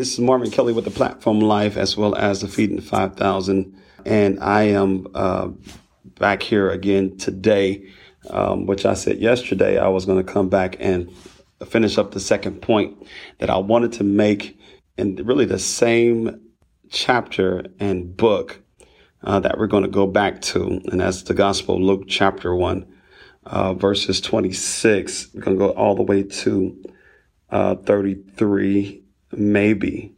this is Marvin Kelly with the Platform Life as well as the Feeding 5000. And I am uh, back here again today, um, which I said yesterday I was going to come back and finish up the second point that I wanted to make in really the same chapter and book uh, that we're going to go back to. And that's the Gospel of Luke chapter 1, uh, verses 26. We're going to go all the way to uh, 33 maybe.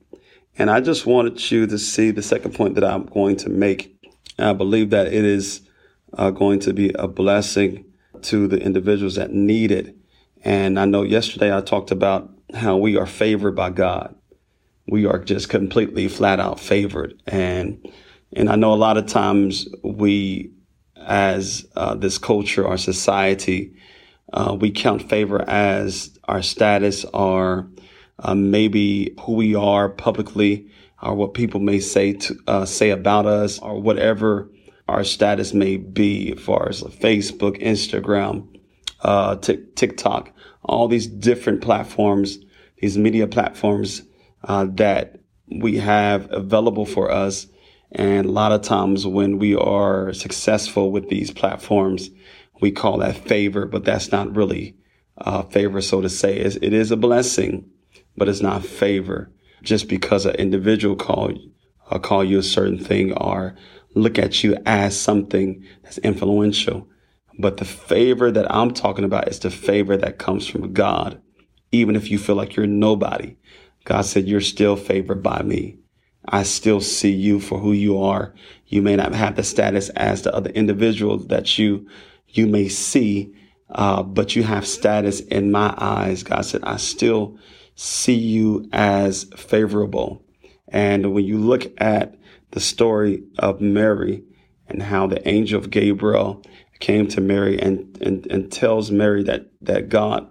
And I just wanted you to see the second point that I'm going to make. I believe that it is uh, going to be a blessing to the individuals that need it. And I know yesterday I talked about how we are favored by God. We are just completely flat out favored. And, and I know a lot of times we, as uh, this culture, our society, uh, we count favor as our status, our um, maybe who we are publicly or what people may say to uh, say about us or whatever our status may be as far as Facebook, Instagram, uh, t- TikTok, all these different platforms, these media platforms uh, that we have available for us. And a lot of times when we are successful with these platforms, we call that favor, but that's not really uh, favor, so to say. it is a blessing but it's not favor just because an individual call uh, call you a certain thing or look at you as something that's influential. But the favor that I'm talking about is the favor that comes from God. Even if you feel like you're nobody, God said, you're still favored by me. I still see you for who you are. You may not have the status as the other individuals that you, you may see, uh, but you have status in my eyes. God said, I still see you as favorable. And when you look at the story of Mary and how the angel of Gabriel came to Mary and, and, and tells Mary that, that God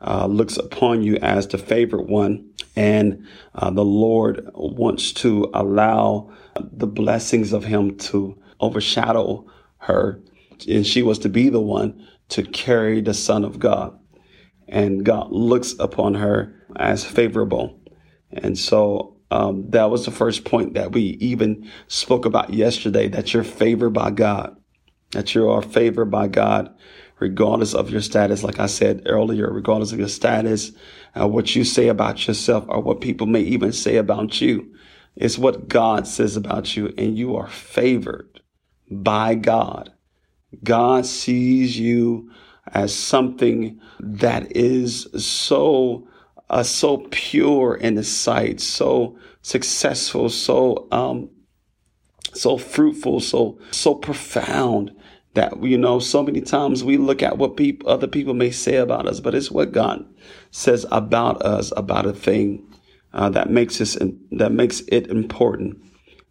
uh, looks upon you as the favorite one. And uh, the Lord wants to allow the blessings of Him to overshadow her. And she was to be the one to carry the Son of God. And God looks upon her as favorable. And so um, that was the first point that we even spoke about yesterday that you're favored by God, that you are favored by God, regardless of your status. Like I said earlier, regardless of your status, uh, what you say about yourself or what people may even say about you. It's what God says about you, and you are favored by God. God sees you as something that is so uh, so pure in the sight, so successful, so um, so fruitful, so so profound that you know so many times we look at what people other people may say about us, but it's what God says about us about a thing uh, that makes us that makes it important.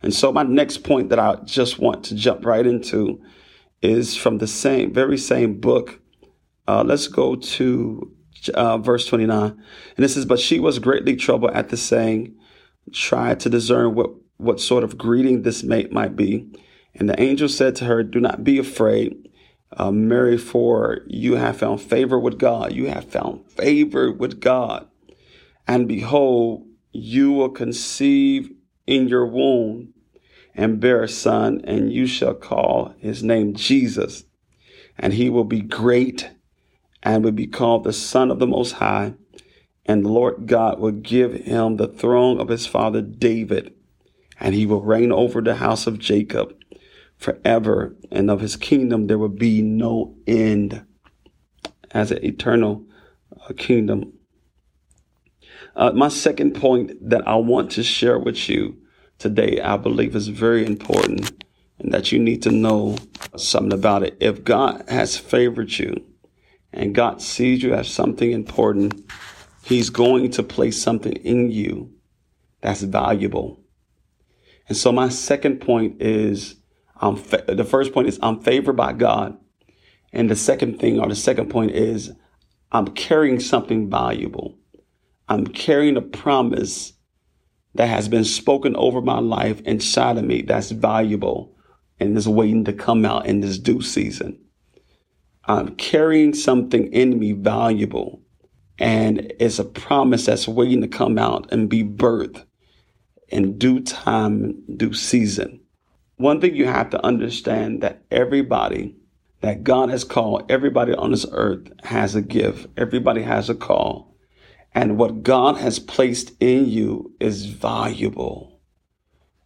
And so my next point that I just want to jump right into is from the same very same book. Uh, let's go to uh, verse 29. And it says, But she was greatly troubled at the saying, tried to discern what, what sort of greeting this mate might be. And the angel said to her, Do not be afraid, uh, Mary, for you have found favor with God. You have found favor with God. And behold, you will conceive in your womb and bear a son, and you shall call his name Jesus. And he will be great and would be called the Son of the Most High. And the Lord God will give him the throne of his father David, and he will reign over the house of Jacob forever, and of his kingdom there will be no end as an eternal uh, kingdom. Uh, my second point that I want to share with you today, I believe is very important and that you need to know something about it. If God has favored you, and God sees you as something important, He's going to place something in you that's valuable. And so my second point is, I'm fa- the first point is I'm favored by God. And the second thing or the second point is I'm carrying something valuable. I'm carrying a promise that has been spoken over my life inside of me that's valuable and is waiting to come out in this due season. I'm carrying something in me valuable. And it's a promise that's waiting to come out and be birthed in due time, due season. One thing you have to understand that everybody that God has called, everybody on this earth has a gift. Everybody has a call. And what God has placed in you is valuable.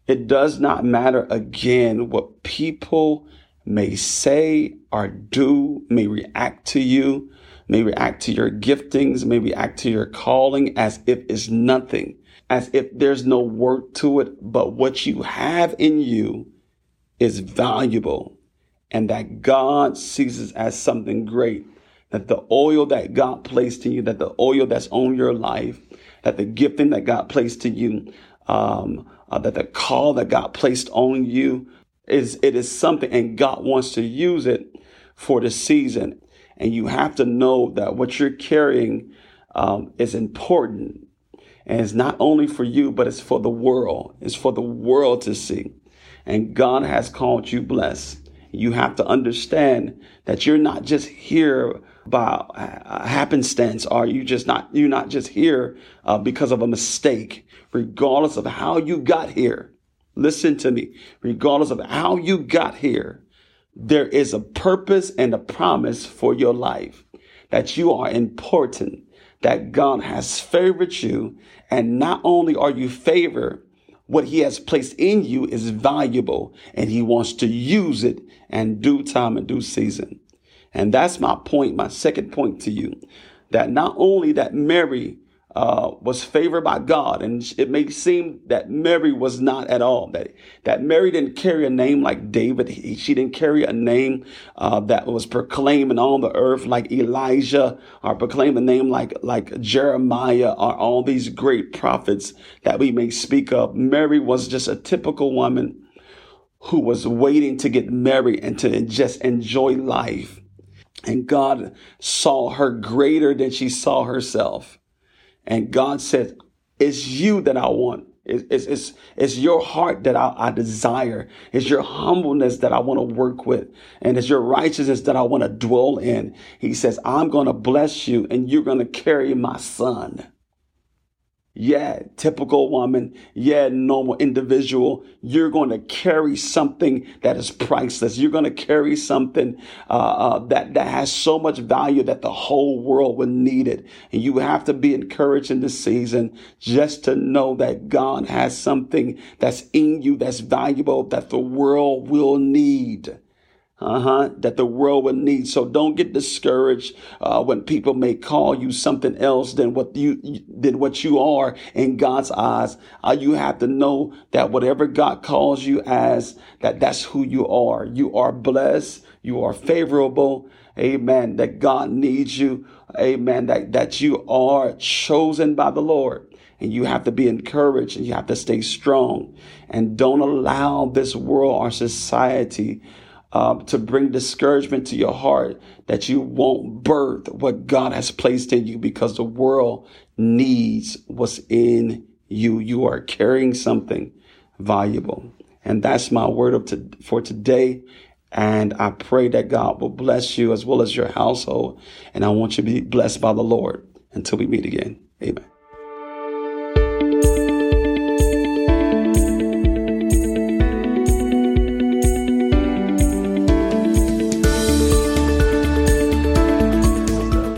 It does not matter again what people may say or do, may react to you, may react to your giftings, may react to your calling as if it's nothing, as if there's no work to it. But what you have in you is valuable and that God sees it as something great. That the oil that God placed in you, that the oil that's on your life, that the gifting that God placed to you, um, uh, that the call that God placed on you is it is something, and God wants to use it for the season. And you have to know that what you're carrying um, is important, and it's not only for you, but it's for the world. It's for the world to see and God has called you blessed. You have to understand that you're not just here by happenstance, or you just not you're not just here uh, because of a mistake. Regardless of how you got here, listen to me. Regardless of how you got here, there is a purpose and a promise for your life. That you are important. That God has favored you, and not only are you favored, what he has placed in you is valuable and he wants to use it and due time and due season. And that's my point, my second point to you, that not only that Mary uh, was favored by God. And it may seem that Mary was not at all. That that Mary didn't carry a name like David. He, she didn't carry a name uh, that was proclaiming on the earth like Elijah, or proclaim a name like like Jeremiah, or all these great prophets that we may speak of. Mary was just a typical woman who was waiting to get married and to just enjoy life. And God saw her greater than she saw herself. And God says, it's you that I want. It's, it's, it's, your heart that I, I desire. It's your humbleness that I want to work with. And it's your righteousness that I want to dwell in. He says, I'm going to bless you and you're going to carry my son. Yeah, typical woman. Yeah, normal individual. You're going to carry something that is priceless. You're going to carry something uh, uh, that that has so much value that the whole world will need it. And you have to be encouraged in this season just to know that God has something that's in you that's valuable that the world will need uh-huh. That the world would need. So don't get discouraged uh, when people may call you something else than what you than what you are in god's eyes. Uh, you have to know that whatever god calls you as that that's who you are. You are blessed. You are favorable. Amen. That god needs you. Amen. That that you are chosen by the lord. And you have to be encouraged and you have to stay strong. And don't allow this world or society um, to bring discouragement to your heart that you won't birth what God has placed in you because the world needs what's in you. You are carrying something valuable. And that's my word of to, for today. And I pray that God will bless you as well as your household. And I want you to be blessed by the Lord until we meet again. Amen.